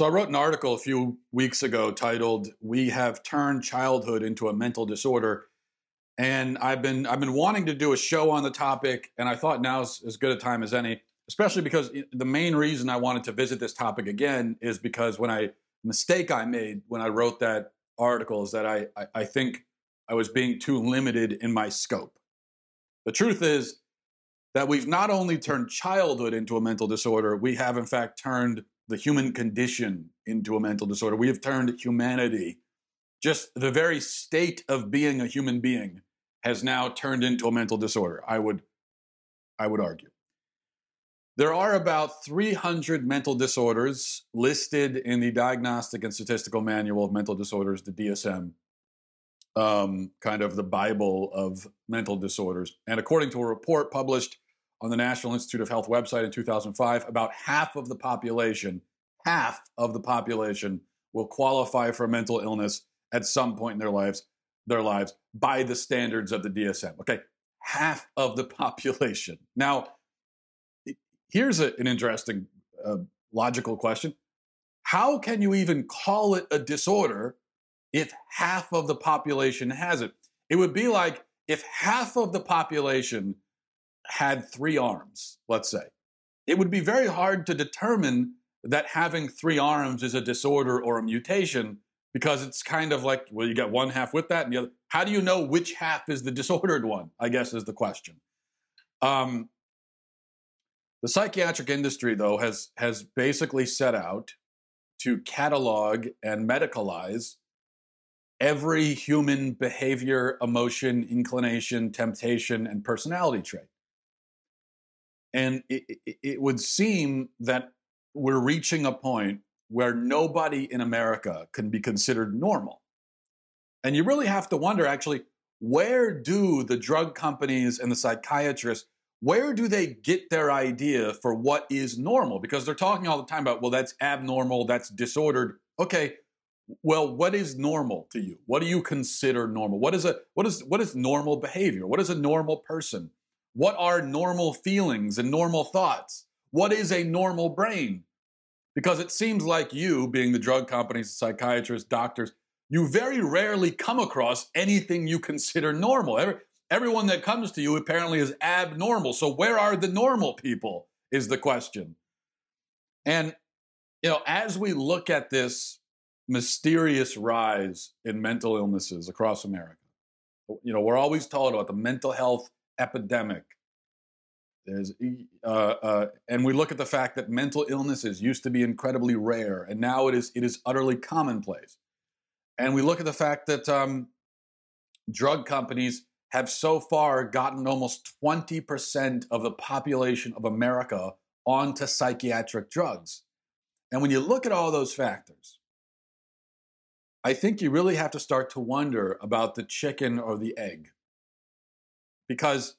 So I wrote an article a few weeks ago titled "We Have Turned Childhood into a Mental Disorder," and I've been I've been wanting to do a show on the topic, and I thought now's as good a time as any, especially because the main reason I wanted to visit this topic again is because when I mistake I made when I wrote that article is that I, I, I think I was being too limited in my scope. The truth is that we've not only turned childhood into a mental disorder, we have in fact turned the human condition into a mental disorder. We have turned humanity, just the very state of being a human being, has now turned into a mental disorder. I would, I would argue. There are about 300 mental disorders listed in the Diagnostic and Statistical Manual of Mental Disorders, the DSM, um, kind of the Bible of mental disorders. And according to a report published on the National Institute of Health website in 2005, about half of the population, half of the population will qualify for mental illness at some point in their lives, their lives by the standards of the DSM. Okay, half of the population. Now, here's a, an interesting uh, logical question. How can you even call it a disorder if half of the population has it? It would be like if half of the population had three arms, let's say, it would be very hard to determine that having three arms is a disorder or a mutation because it's kind of like, well, you get one half with that and the other. How do you know which half is the disordered one? I guess is the question. Um, the psychiatric industry, though, has has basically set out to catalog and medicalize every human behavior, emotion, inclination, temptation, and personality trait. And it, it, it would seem that we're reaching a point where nobody in America can be considered normal. And you really have to wonder actually, where do the drug companies and the psychiatrists, where do they get their idea for what is normal? Because they're talking all the time about, well, that's abnormal, that's disordered. Okay, well, what is normal to you? What do you consider normal? What is a what is what is normal behavior? What is a normal person? What are normal feelings and normal thoughts? What is a normal brain? Because it seems like you, being the drug companies, psychiatrists, doctors, you very rarely come across anything you consider normal. Every, everyone that comes to you apparently is abnormal. So where are the normal people is the question. And you know, as we look at this mysterious rise in mental illnesses across America, you know, we're always told about the mental health epidemic. There's, uh, uh, and we look at the fact that mental illnesses used to be incredibly rare, and now it is it is utterly commonplace. And we look at the fact that um, drug companies have so far gotten almost 20% of the population of America onto psychiatric drugs. And when you look at all those factors, I think you really have to start to wonder about the chicken or the egg. Because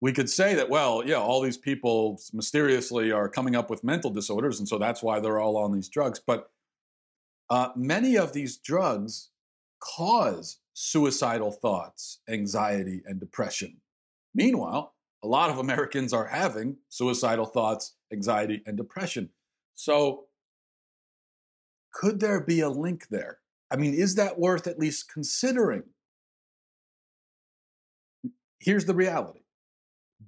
we could say that, well, yeah, all these people mysteriously are coming up with mental disorders, and so that's why they're all on these drugs. But uh, many of these drugs cause suicidal thoughts, anxiety, and depression. Meanwhile, a lot of Americans are having suicidal thoughts, anxiety, and depression. So, could there be a link there? I mean, is that worth at least considering? Here's the reality.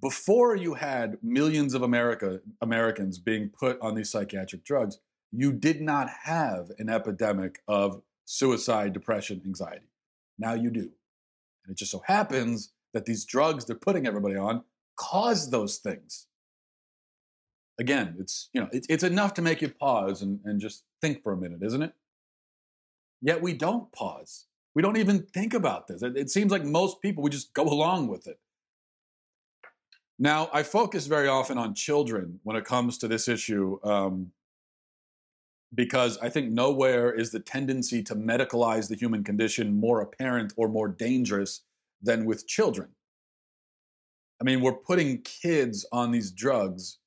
Before you had millions of America, Americans being put on these psychiatric drugs, you did not have an epidemic of suicide, depression, anxiety. Now you do. And it just so happens that these drugs they're putting everybody on cause those things. Again, it's you know it's, it's enough to make you pause and, and just think for a minute, isn't it? Yet we don't pause. We don't even think about this. It, it seems like most people we just go along with it. Now, I focus very often on children when it comes to this issue um, because I think nowhere is the tendency to medicalize the human condition more apparent or more dangerous than with children. I mean, we're putting kids on these drugs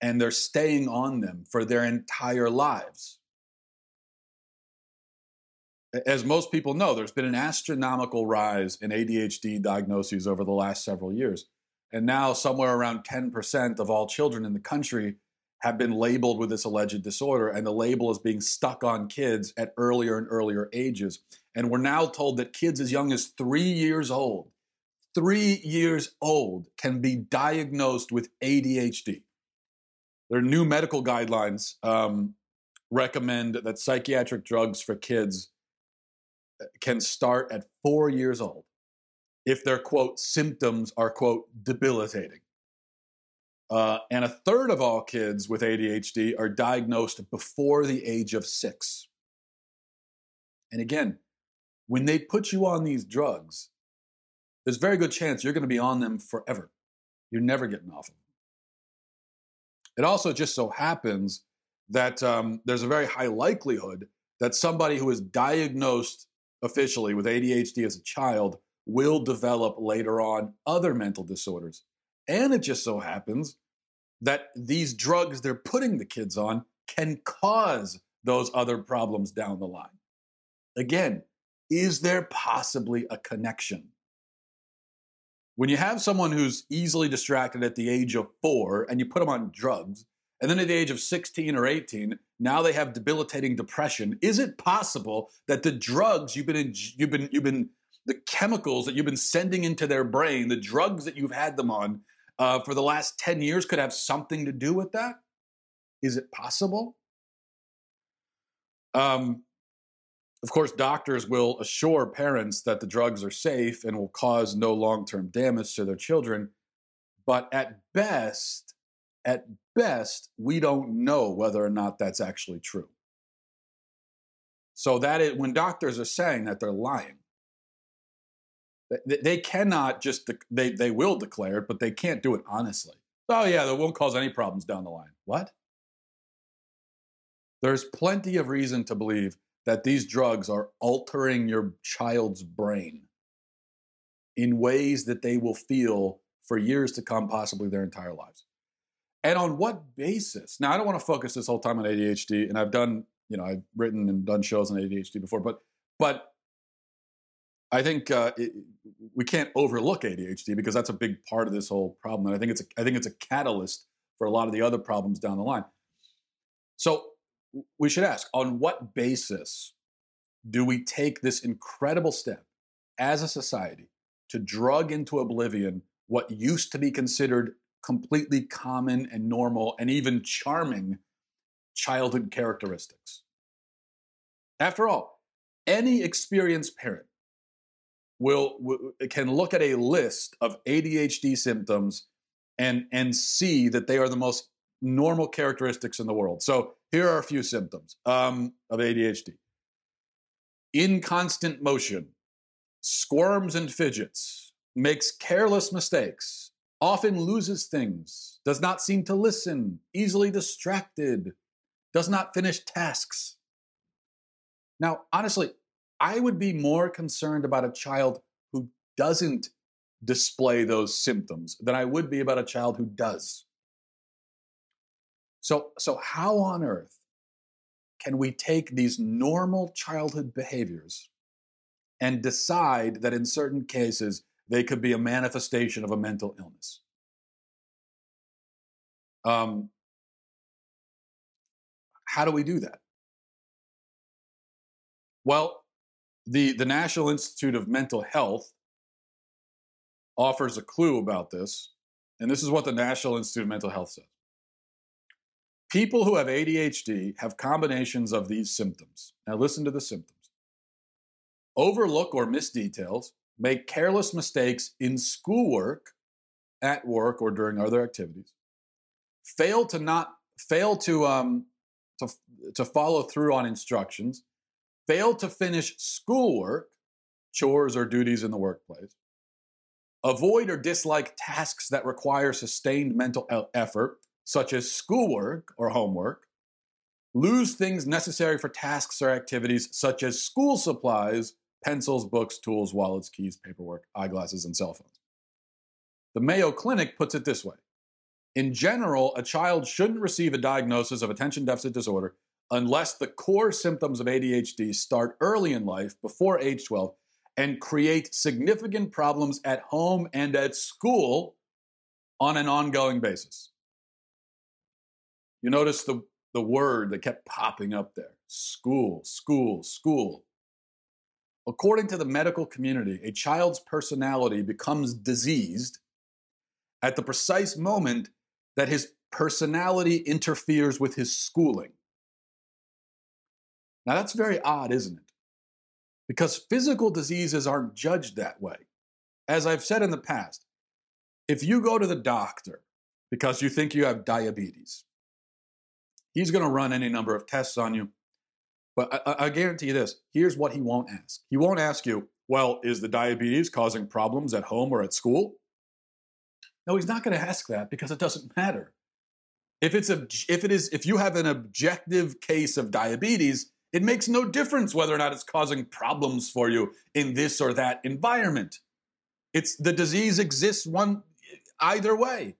and they're staying on them for their entire lives. As most people know, there's been an astronomical rise in ADHD diagnoses over the last several years. And now, somewhere around 10% of all children in the country have been labeled with this alleged disorder, and the label is being stuck on kids at earlier and earlier ages. And we're now told that kids as young as three years old, three years old, can be diagnosed with ADHD. There are new medical guidelines um, recommend that psychiatric drugs for kids uh, can start at four years old if their quote symptoms are quote debilitating. Uh, and a third of all kids with ADHD are diagnosed before the age of six. And again, when they put you on these drugs, there's very good chance you're going to be on them forever. You're never getting off of them. It also just so happens that um, there's a very high likelihood that somebody who is diagnosed officially with ADHD as a child will develop later on other mental disorders. And it just so happens that these drugs they're putting the kids on can cause those other problems down the line. Again, is there possibly a connection? When you have someone who's easily distracted at the age of four and you put them on drugs, and then at the age of 16 or 18, now they have debilitating depression. Is it possible that the drugs you've been, you've been, you've been, the chemicals that you've been sending into their brain, the drugs that you've had them on uh, for the last 10 years could have something to do with that? Is it possible? Um, of course, doctors will assure parents that the drugs are safe and will cause no long term damage to their children. But at best, at best, we don't know whether or not that's actually true. So that is when doctors are saying that they're lying. They cannot just, they, they will declare it, but they can't do it honestly. Oh, yeah, that won't cause any problems down the line. What? There's plenty of reason to believe that these drugs are altering your child's brain in ways that they will feel for years to come, possibly their entire lives. And on what basis? Now, I don't want to focus this whole time on ADHD, and I've done, you know, I've written and done shows on ADHD before, but, but I think uh, it, we can't overlook ADHD because that's a big part of this whole problem, and I think it's a, I think it's a catalyst for a lot of the other problems down the line. So we should ask on what basis do we take this incredible step as a society to drug into oblivion what used to be considered completely common and normal and even charming childhood characteristics? After all, any experienced parent will, can look at a list of ADHD symptoms and and see that they are the most normal characteristics in the world. So here are a few symptoms um, of ADHD inconstant motion, squirms and fidgets, makes careless mistakes, often loses things, does not seem to listen, easily distracted, does not finish tasks. Now, honestly, I would be more concerned about a child who doesn't display those symptoms than I would be about a child who does. So, so how on earth can we take these normal childhood behaviors and decide that in certain cases they could be a manifestation of a mental illness? Um, how do we do that? Well, the, the National Institute of Mental Health offers a clue about this, and this is what the National Institute of Mental Health says. People who have ADHD have combinations of these symptoms. Now, listen to the symptoms overlook or miss details, make careless mistakes in schoolwork, at work, or during other activities, fail to not fail to um, to, to follow through on instructions, fail to finish schoolwork, chores or duties in the workplace, avoid or dislike tasks that require sustained mental effort, such as schoolwork or homework, lose things necessary for tasks or activities such as school supplies, pencils, books, tools, wallets, keys, paperwork, eyeglasses, and cell phones. The Mayo Clinic puts it this way In general, a child shouldn't receive a diagnosis of attention deficit disorder unless the core symptoms of ADHD start early in life, before age 12, and create significant problems at home and at school on an ongoing basis. You notice the, the word that kept popping up there school, school, school. According to the medical community, a child's personality becomes diseased at the precise moment that his personality interferes with his schooling. Now, that's very odd, isn't it? Because physical diseases aren't judged that way. As I've said in the past, if you go to the doctor because you think you have diabetes, he's going to run any number of tests on you. But I, I, guarantee you this here's what he won't ask. He won't ask you, well, is the diabetes causing problems at home or at school? No, he's not going to ask that because it doesn't matter. If it's a, if it is if you have an objective case of diabetes, it makes no difference whether or not it's causing problems for you in this or that environment. It's the disease exists one either way.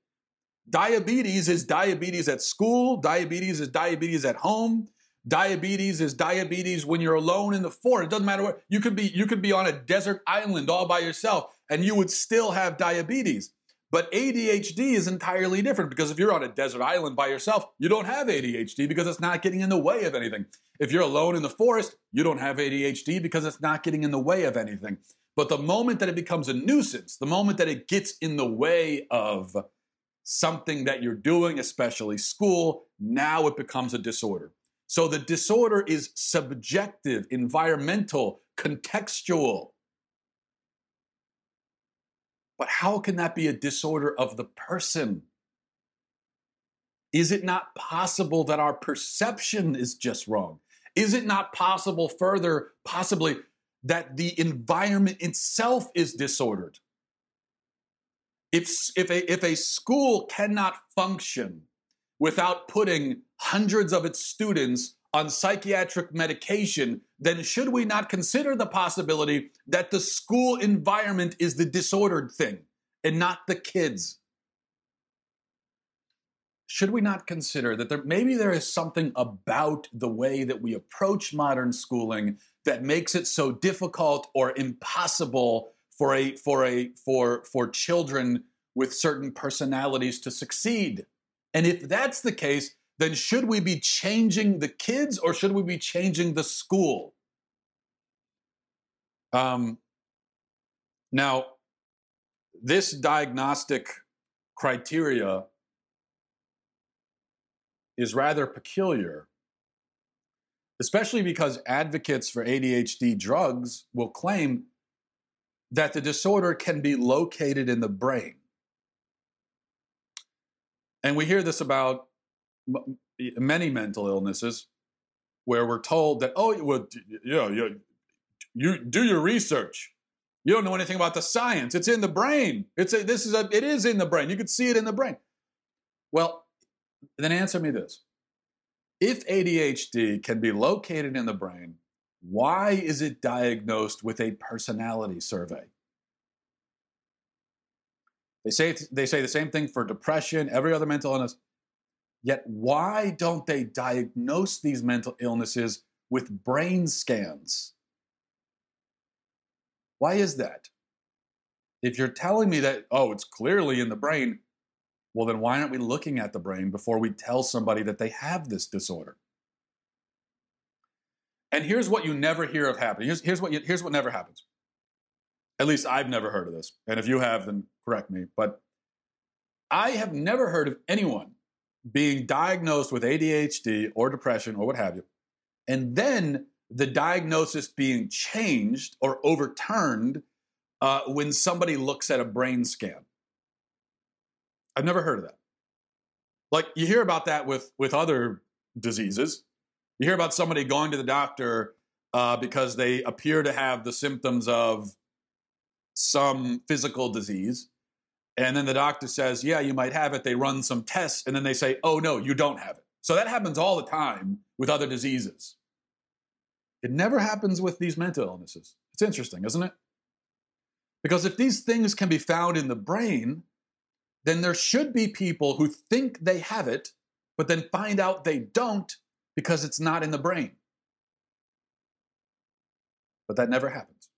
Diabetes is diabetes at school, diabetes is diabetes at home. Diabetes is diabetes when you're alone in the forest. It doesn't matter what you could be you could be on a desert island all by yourself and you would still have diabetes. But ADHD is entirely different because if you're on a desert island by yourself, you don't have ADHD because it's not getting in the way of anything. If you're alone in the forest, you don't have ADHD because it's not getting in the way of anything. But the moment that it becomes a nuisance, the moment that it gets in the way of something that you're doing, especially school, now it becomes a disorder. So the disorder is subjective, environmental, contextual. But how can that be a disorder of the person? Is it not possible that our perception is just wrong? Is it not possible, further, possibly, that the environment itself is disordered? If, if, a, if a school cannot function without putting hundreds of its students on psychiatric medication, then should we not consider the possibility that the school environment is the disordered thing and not the kids? Should we not consider that there maybe there is something about the way that we approach modern schooling that makes it so difficult or impossible for a for a for for children with certain personalities to succeed? And if that's the case, then should we be changing the kids or should we be changing the school? Um, now, this diagnostic criteria is rather peculiar, especially because advocates for ADHD drugs will claim that the disorder can be located in the brain. And we hear this about many mental illnesses where we're told that, oh, well, you know, you, you do your research. You don't know anything about the science. It's in the brain. It's a, this is a, it is in the brain. You could see it in the brain. Well, then answer me this. If ADHD can be located in the brain, why is it diagnosed with a personality survey? They say, they say the same thing for depression, every other mental illness. Yet, why don't they diagnose these mental illnesses with brain scans? Why is that? If you're telling me that, oh, it's clearly in the brain, well, then why aren't we looking at the brain before we tell somebody that they have this disorder? And here's what you never hear of happening. Here's, here's, what, you, here's what never happens. At least I've never heard of this. And if you have, then correct me. But I have never heard of anyone being diagnosed with ADHD or depression or what have you, and then the diagnosis being changed or overturned uh, when somebody looks at a brain scan. I've never heard of that. Like you hear about that with with other diseases. You hear about somebody going to the doctor uh, because they appear to have the symptoms of some physical disease, and then the doctor says, Yeah, you might have it. They run some tests and then they say, Oh, no, you don't have it. So that happens all the time with other diseases. It never happens with these mental illnesses. It's interesting, isn't it? Because if these things can be found in the brain, then there should be people who think they have it, but then find out they don't because it's not in the brain. But that never happens.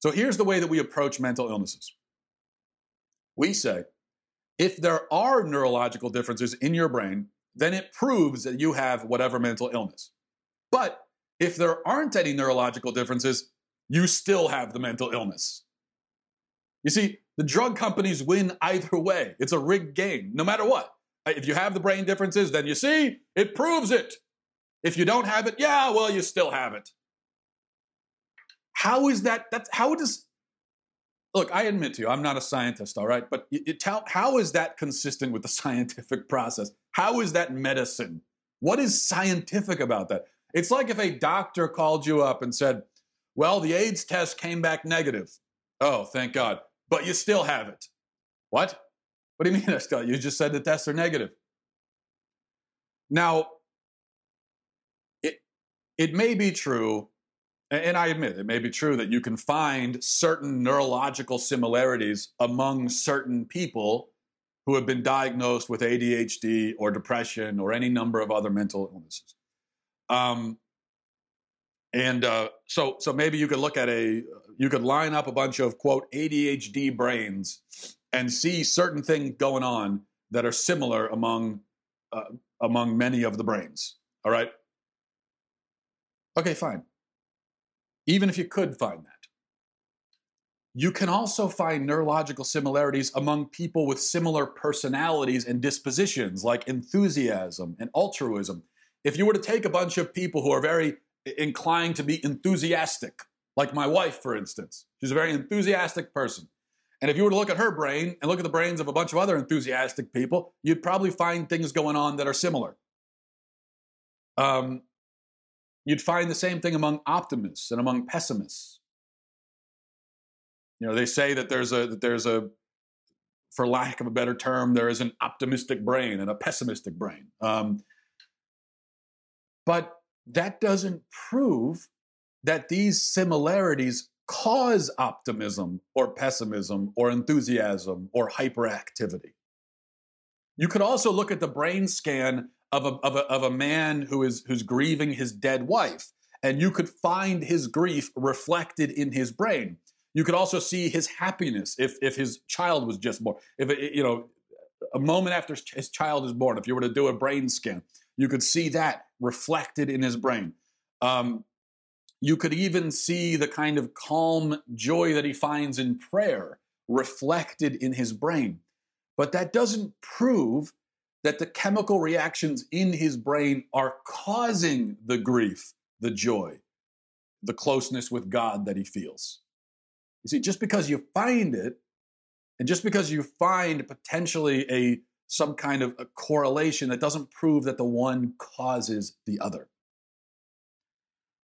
So here's the way that we approach mental illnesses we say if there are neurological differences in your brain, then it proves that you have whatever mental illness. But if there aren't any neurological differences, you still have the mental illness. You see, the drug companies win either way. It's a rigged game, no matter what. Uh, if you have the brain differences, then you see, it proves it. If you don't have it, yeah, well, you still have it. How is that? That's how does. Look, I admit to you, I'm not a scientist, all right, but tell, how is that consistent with the scientific process? How is that medicine? What is scientific about that? It's like if a doctor called you up and said, Well, the AIDS test came back negative. Oh, thank God. But you still have it. What? What do you mean, still? You just said the tests are negative. Now, it, it may be true, and I admit it may be true that you can find certain neurological similarities among certain people who have been diagnosed with ADHD or depression or any number of other mental illnesses. Um, and uh, so, so maybe you could look at a, you could line up a bunch of quote ADHD brains and see certain things going on that are similar among uh, among many of the brains. All right. Okay, fine. Even if you could find that, you can also find neurological similarities among people with similar personalities and dispositions, like enthusiasm and altruism. If you were to take a bunch of people who are very inclined to be enthusiastic, like my wife, for instance, she's a very enthusiastic person. And if you were to look at her brain and look at the brains of a bunch of other enthusiastic people, you'd probably find things going on that are similar. Um, you'd find the same thing among optimists and among pessimists. You know, they say that there's a that there's a, for lack of a better term, there is an optimistic brain and a pessimistic brain. Um, but that doesn't prove that these similarities cause optimism or pessimism or enthusiasm or hyperactivity. You could also look at the brain scan of a, of a, of a man who is who's grieving his dead wife, and you could find his grief reflected in his brain. You could also see his happiness if if his child was just born. If it, you know, a moment after his child is born, if you were to do a brain scan, you could see that reflected in his brain. Um, you could even see the kind of calm joy that he finds in prayer reflected in his brain. But that doesn't prove that the chemical reactions in his brain are causing the grief, the joy, the closeness with God that he feels. You see, just because you find it, and just because you find potentially a some kind of a correlation that doesn't prove that the one causes the other.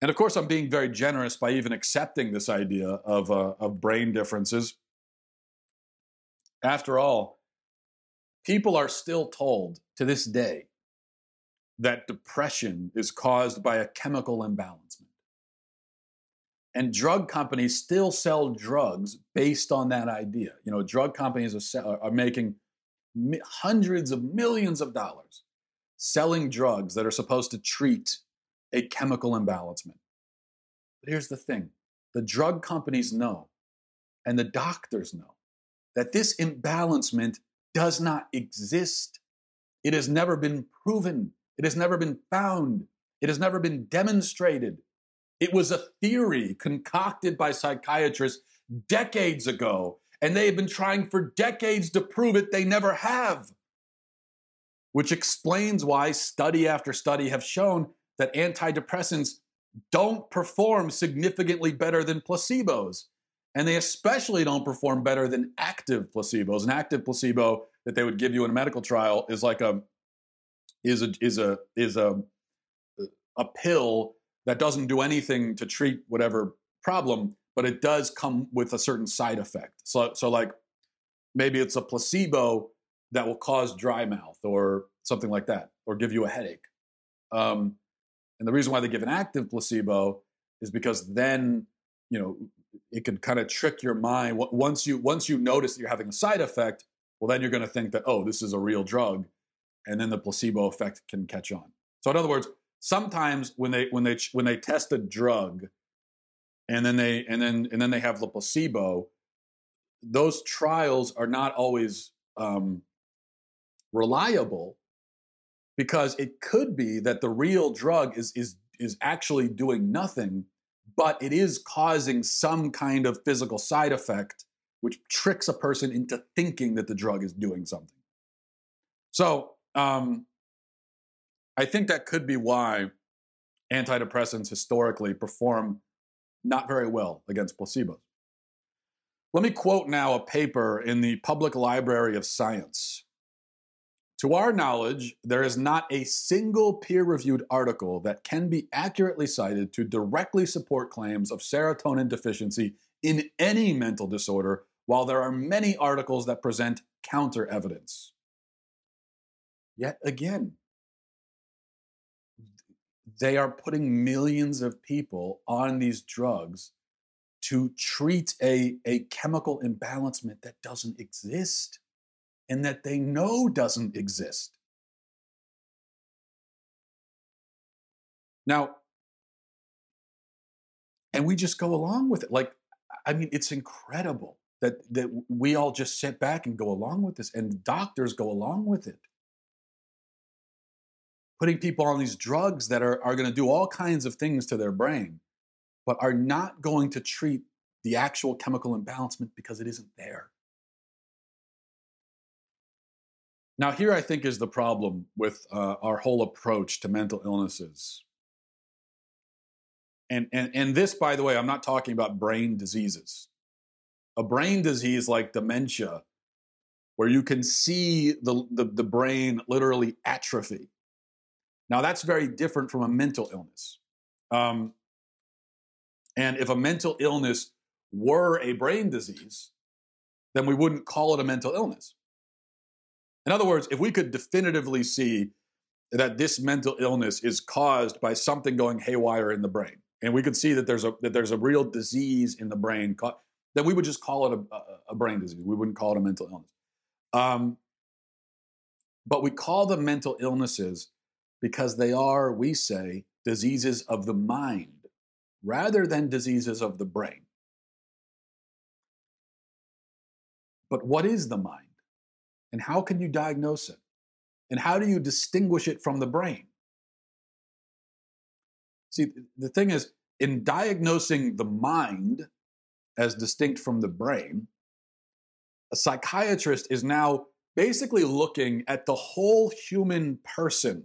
And of course, I'm being very generous by even accepting this idea of, uh, of brain differences. After all, people are still told to this day that depression is caused by a chemical imbalancement. And drug companies still sell drugs based on that idea. You know, drug companies are, are making hundreds of millions of dollars selling drugs that are supposed to treat a chemical imbalancement. But here's the thing the drug companies know, and the doctors know, that this imbalancement does not exist. It has never been proven, it has never been found, it has never been demonstrated. It was a theory concocted by psychiatrists decades ago and they have been trying for decades to prove it. They never have. Which explains why study after study have shown that antidepressants don't perform significantly better than placebos. And they especially don't perform better than active placebos. An active placebo that they would give you in a medical trial is like a is a is a is a a pill that doesn't do anything to treat whatever problem but it does come with a certain side effect. So, so like maybe it's a placebo that will cause dry mouth or something like that, or give you a headache. Um, and the reason why they give an active placebo is because then you know it can kind of trick your mind. Once you once you notice that you're having a side effect, well then you're going to think that oh this is a real drug, and then the placebo effect can catch on. So in other words, sometimes when they when they when they test a drug and then they and then and then they have the placebo those trials are not always um, reliable because it could be that the real drug is is is actually doing nothing, but it is causing some kind of physical side effect which tricks a person into thinking that the drug is doing something. So, um, I think that could be why antidepressants historically perform not very well against placebos. Let me quote now a paper in the Public Library of Science. To our knowledge, there is not a single peer reviewed article that can be accurately cited to directly support claims of serotonin deficiency in any mental disorder, while there are many articles that present counter evidence. Yet again, they are putting millions of people on these drugs to treat a, a chemical imbalancement that doesn't exist and that they know doesn't exist. Now, and we just go along with it. Like, I mean, it's incredible that that we all just sit back and go along with this, and doctors go along with it putting people on these drugs that are, are going to do all kinds of things to their brain, but are not going to treat the actual chemical imbalancement because it isn't there. Now, here I think is the problem with uh, our whole approach to mental illnesses. And, and, and this, by the way, I'm not talking about brain diseases. A brain disease like dementia, where you can see the, the, the brain literally atrophy, now, that's very different from a mental illness. Um, and if a mental illness were a brain disease, then we wouldn't call it a mental illness. In other words, if we could definitively see that this mental illness is caused by something going haywire in the brain, and we could see that there's a that there's a real disease in the brain, then we would just call it a, a brain disease. We wouldn't call it a mental illness. Um, but we call them mental illnesses because they are, we say, diseases of the mind rather than diseases of the brain. But what is the mind? And how can you diagnose it? And how do you distinguish it from the brain? See, the thing is, in diagnosing the mind as distinct from the brain, a psychiatrist is now basically looking at the whole human person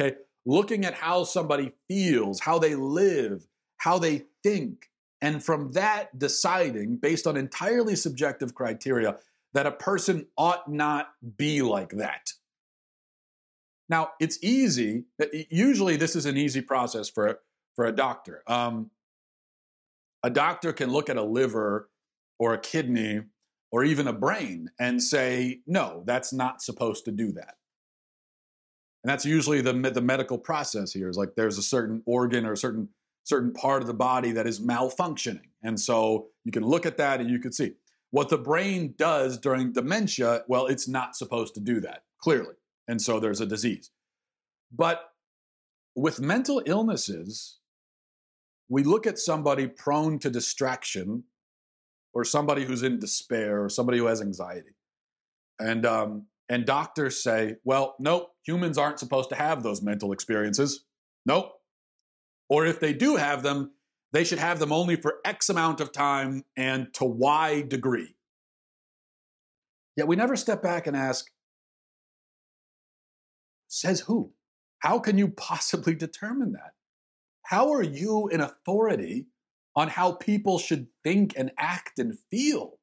Okay. Looking at how somebody feels, how they live, how they think, and from that deciding based on entirely subjective criteria that a person ought not be like that. Now, it's easy. Usually, this is an easy process for, for a doctor. Um, a doctor can look at a liver or a kidney or even a brain and say, no, that's not supposed to do that. And that's usually the, the medical process here is like there's a certain organ or a certain certain part of the body that is malfunctioning. And so you can look at that and you can see what the brain does during dementia. Well, it's not supposed to do that, clearly. And so there's a disease. But with mental illnesses, we look at somebody prone to distraction or somebody who's in despair or somebody who has anxiety. And um, and doctors say, well, nope, humans aren't supposed to have those mental experiences. Nope. Or if they do have them, they should have them only for X amount of time and to Y degree. Yet we never step back and ask, says who? How can you possibly determine that? How are you in authority on how people should think and act and feel?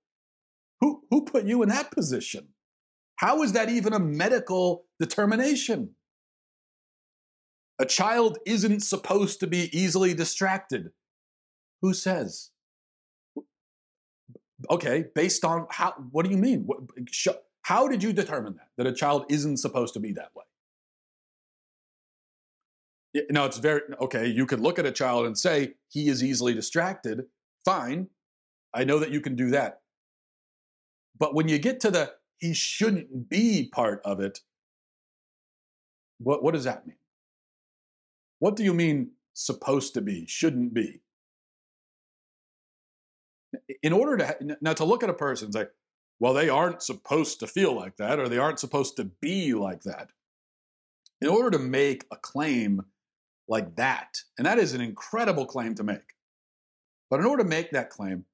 Who, who put you in that position? How is that even a medical determination? A child isn't supposed to be easily distracted. Who says? Okay, based on how, what do you mean? How did you determine that? That a child isn't supposed to be that way? No, it's very, okay, you could look at a child and say, he is easily distracted. Fine. I know that you can do that. But when you get to the he shouldn't be part of it. What, what does that mean? What do you mean supposed to be, shouldn't be? In order to, now to look at a person and say, well, they aren't supposed to feel like that or they aren't supposed to be like that. in order to make a claim like that, and that is an incredible claim to make, but in order to make that claim,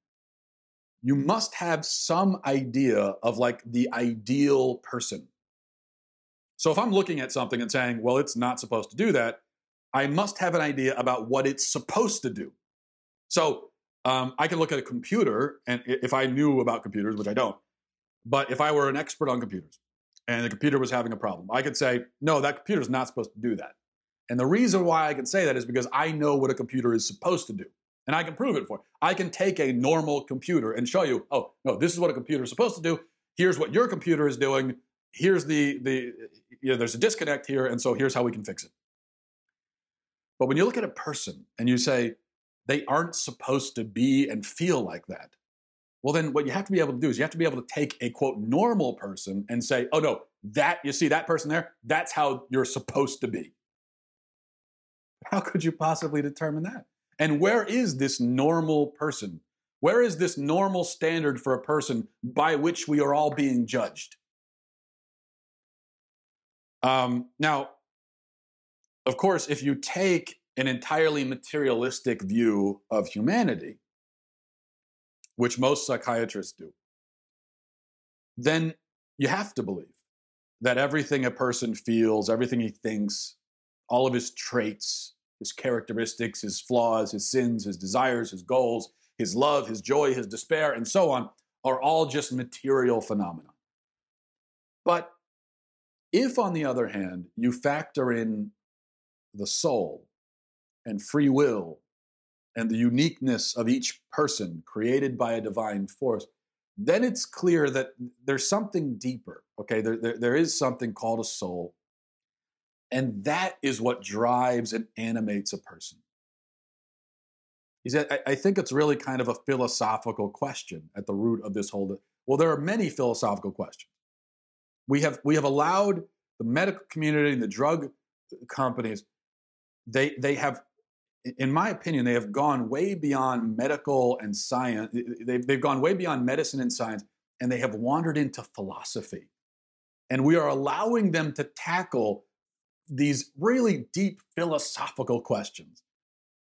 you must have some idea of like the ideal person. So if I'm looking at something and saying, well, it's not supposed to do that, I must have an idea about what it's supposed to do. So um, I can look at a computer, and if I knew about computers, which I don't, but if I were an expert on computers and the computer was having a problem, I could say, no, that computer is not supposed to do that. And the reason why I can say that is because I know what a computer is supposed to do. And I can prove it for you. I can take a normal computer and show you, oh, no, this is what a computer is supposed to do. Here's what your computer is doing. Here's the, the you know, there's a disconnect here, and so here's how we can fix it. But when you look at a person and you say, they aren't supposed to be and feel like that, well, then what you have to be able to do is you have to be able to take a quote normal person and say, oh no, that, you see that person there? That's how you're supposed to be. How could you possibly determine that? And where is this normal person? Where is this normal standard for a person by which we are all being judged? Um, now, of course, if you take an entirely materialistic view of humanity, which most psychiatrists do, then you have to believe that everything a person feels, everything he thinks, all of his traits, his characteristics, his flaws, his sins, his desires, his goals, his love, his joy, his despair, and so on, are all just material phenomena. But if, on the other hand, you factor in the soul and free will and the uniqueness of each person created by a divine force, then it's clear that there's something deeper. Okay, there, there, there is something called a soul and that is what drives and animates a person. He said, I, I think it's really kind of a philosophical question at the root of this whole. Well, there are many philosophical questions. We have we have allowed the medical community and the drug companies, they they have, in my opinion, they have gone way beyond medical and science. Eh, eh, they've, they've gone way beyond medicine and science, and they have wandered into philosophy. And we are allowing them to tackle these really deep philosophical questions.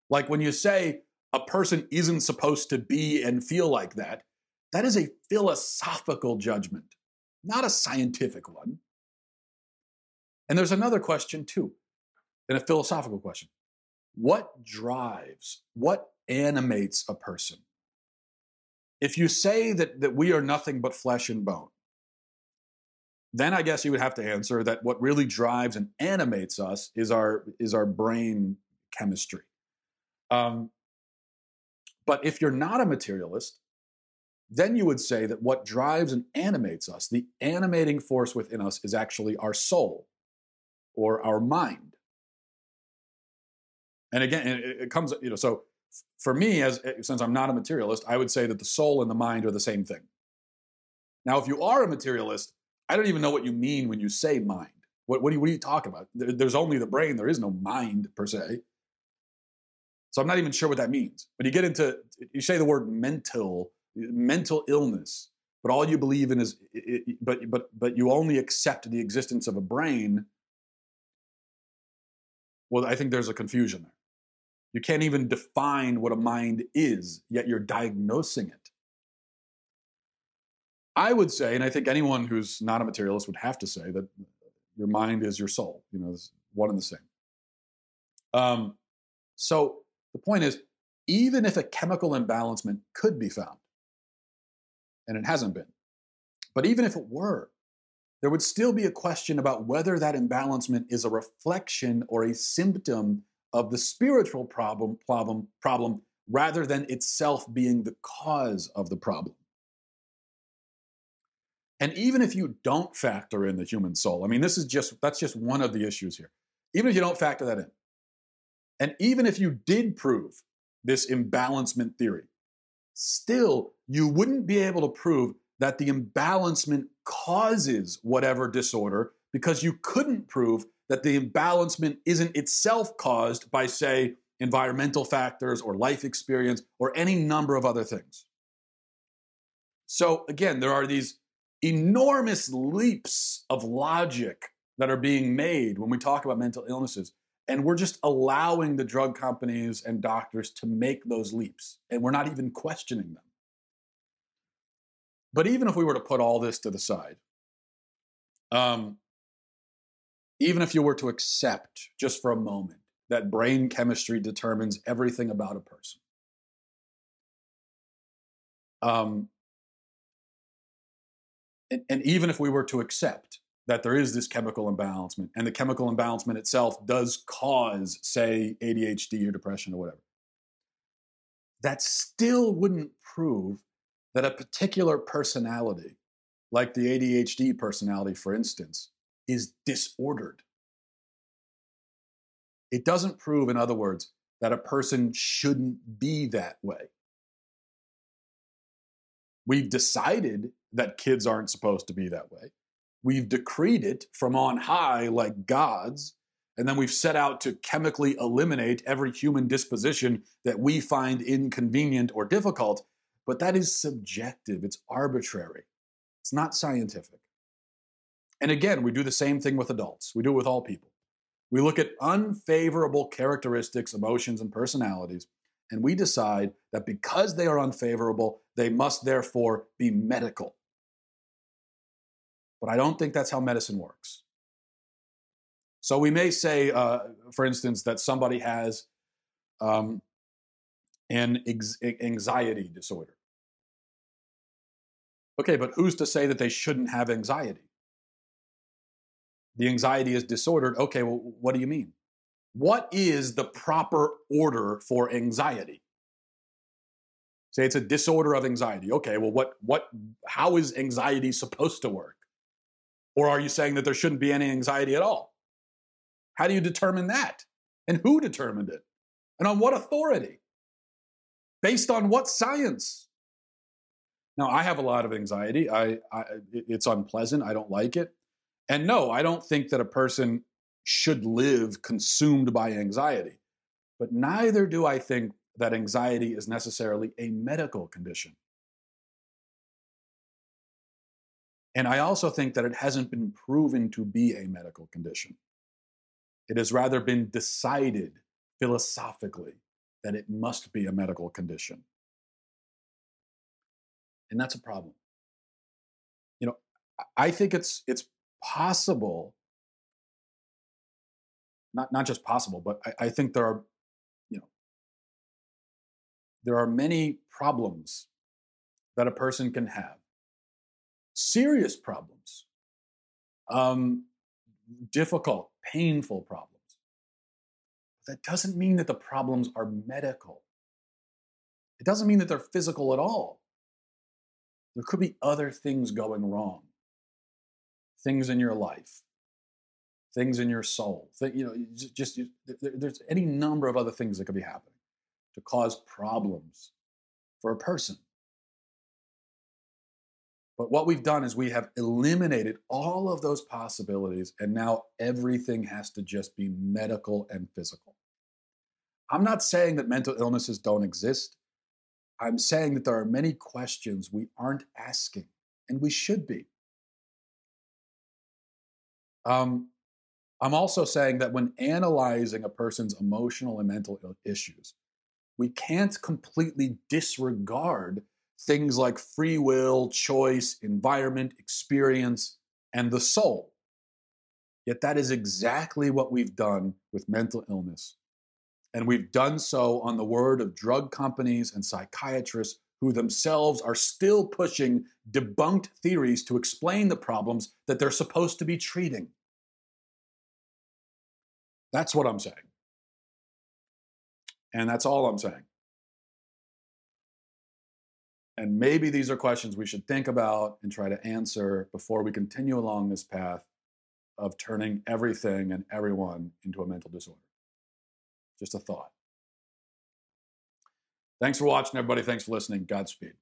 Like when you say a person isn't supposed to be and feel like that, that is a philosophical judgment, not a scientific one. And there's another question too, and a philosophical question. What drives, what animates a person? If you say that, that we are nothing but flesh and bone, then I guess you would have to answer that what really drives and animates us is our is our brain chemistry. Um, but if you're not a materialist, then you would say that what drives and animates us, the animating force within us, is actually our soul or our mind. And again, it, comes, you know, so for me, as eh, since I'm not a materialist, I would say that the soul and the mind are the same thing. Now, if you are a materialist, I don't even know what you mean when you say mind. What, what, are, you, what are you talking about? There's only the brain. There is no mind per se. So I'm not even sure what that means. But you get into, you say the word mental, mental illness, but all you believe in is, but but but you only accept the existence of a brain. Well, I think there's a confusion there. You can't even define what a mind is, yet you're diagnosing it. I would say, and I think anyone who's not a materialist would have to say that your mind is your soul. You know, it's one and the same. Um, so the point is, even if a chemical imbalancement could be found, and it hasn't been, but even if it were, there would still be a question about whether that imbalancement is a reflection or a symptom of the spiritual problem, problem, problem rather than itself being the cause of the problem. And even if you don't factor in the human soul, I mean, this is just, that's just one of the issues here. Even if you don't factor that in, and even if you did prove this imbalancement theory, still you wouldn't be able to prove that the imbalancement causes whatever disorder because you couldn't prove that the imbalancement isn't itself caused by, say, environmental factors or life experience or any number of other things. So again, there are these enormous leaps of logic that are being made when we talk about mental illnesses. And we're just allowing the drug companies and doctors to make those leaps. And we're not even questioning them. But even if we were to put all this to the side, um, even if you were to accept just for a moment that brain chemistry determines everything about a person, um, and, and even if we were to accept that there is this chemical imbalancement and the chemical imbalancement itself does cause, say, ADHD or depression or whatever, that still wouldn't prove that a particular personality, like the ADHD personality, for instance, is disordered. It doesn't prove, in other words, that a person shouldn't be that way. We've decided that kids aren't supposed to be that way. We've decreed it from on high like gods, and then we've set out to chemically eliminate every human disposition that we find inconvenient or difficult. But that is subjective, it's arbitrary, it's not scientific. And again, we do the same thing with adults, we do it with all people. We look at unfavorable characteristics, emotions, and personalities, and we decide that because they are unfavorable, they must therefore be medical. But I don't think that's how medicine works. So we may say, uh, for instance, that somebody has um, an ex- anxiety disorder. Okay, but who's to say that they shouldn't have anxiety? The anxiety is disordered. Okay, well, what do you mean? What is the proper order for anxiety? Say it's a disorder of anxiety. Okay, well, what, what, how is anxiety supposed to work? Or are you saying that there shouldn't be any anxiety at all? How do you determine that? And who determined it? And on what authority? Based on what science? Now, I have a lot of anxiety. I, I, it's unpleasant. I don't like it. And no, I don't think that a person should live consumed by anxiety. But neither do I think that anxiety is necessarily a medical condition. And I also think that it hasn't been proven to be a medical condition. It has rather been decided philosophically that it must be a medical condition. And that's a problem. You know, I think it's it's possible, not not just possible, but I, I think there are, you know, there are many problems that a person can have serious problems, um, difficult, painful problems. That doesn't mean that the problems are medical. It doesn't mean that they're physical at all. There could be other things going wrong, things in your life, things in your soul. You know, just, just there's any number of other things that could be happening to cause problems for a person. But what we've done is we have eliminated all of those possibilities, and now everything has to just be medical and physical. I'm not saying that mental illnesses don't exist. I'm saying that there are many questions we aren't asking, and we should be. Um, I'm also saying that when analyzing a person's emotional and mental issues, we can't completely disregard things like free will, choice, environment, experience, and the soul. Yet that is exactly what we've done with mental illness. And we've done so on the word of drug companies and psychiatrists who themselves are still pushing debunked theories to explain the problems that they're supposed to be treating. That's what I'm saying. And that's all I'm saying. And maybe these are questions we should think about and try to answer before we continue along this path of turning everything and everyone into a mental disorder. Just a thought. Thanks for watching, everybody. Thanks for listening. Godspeed.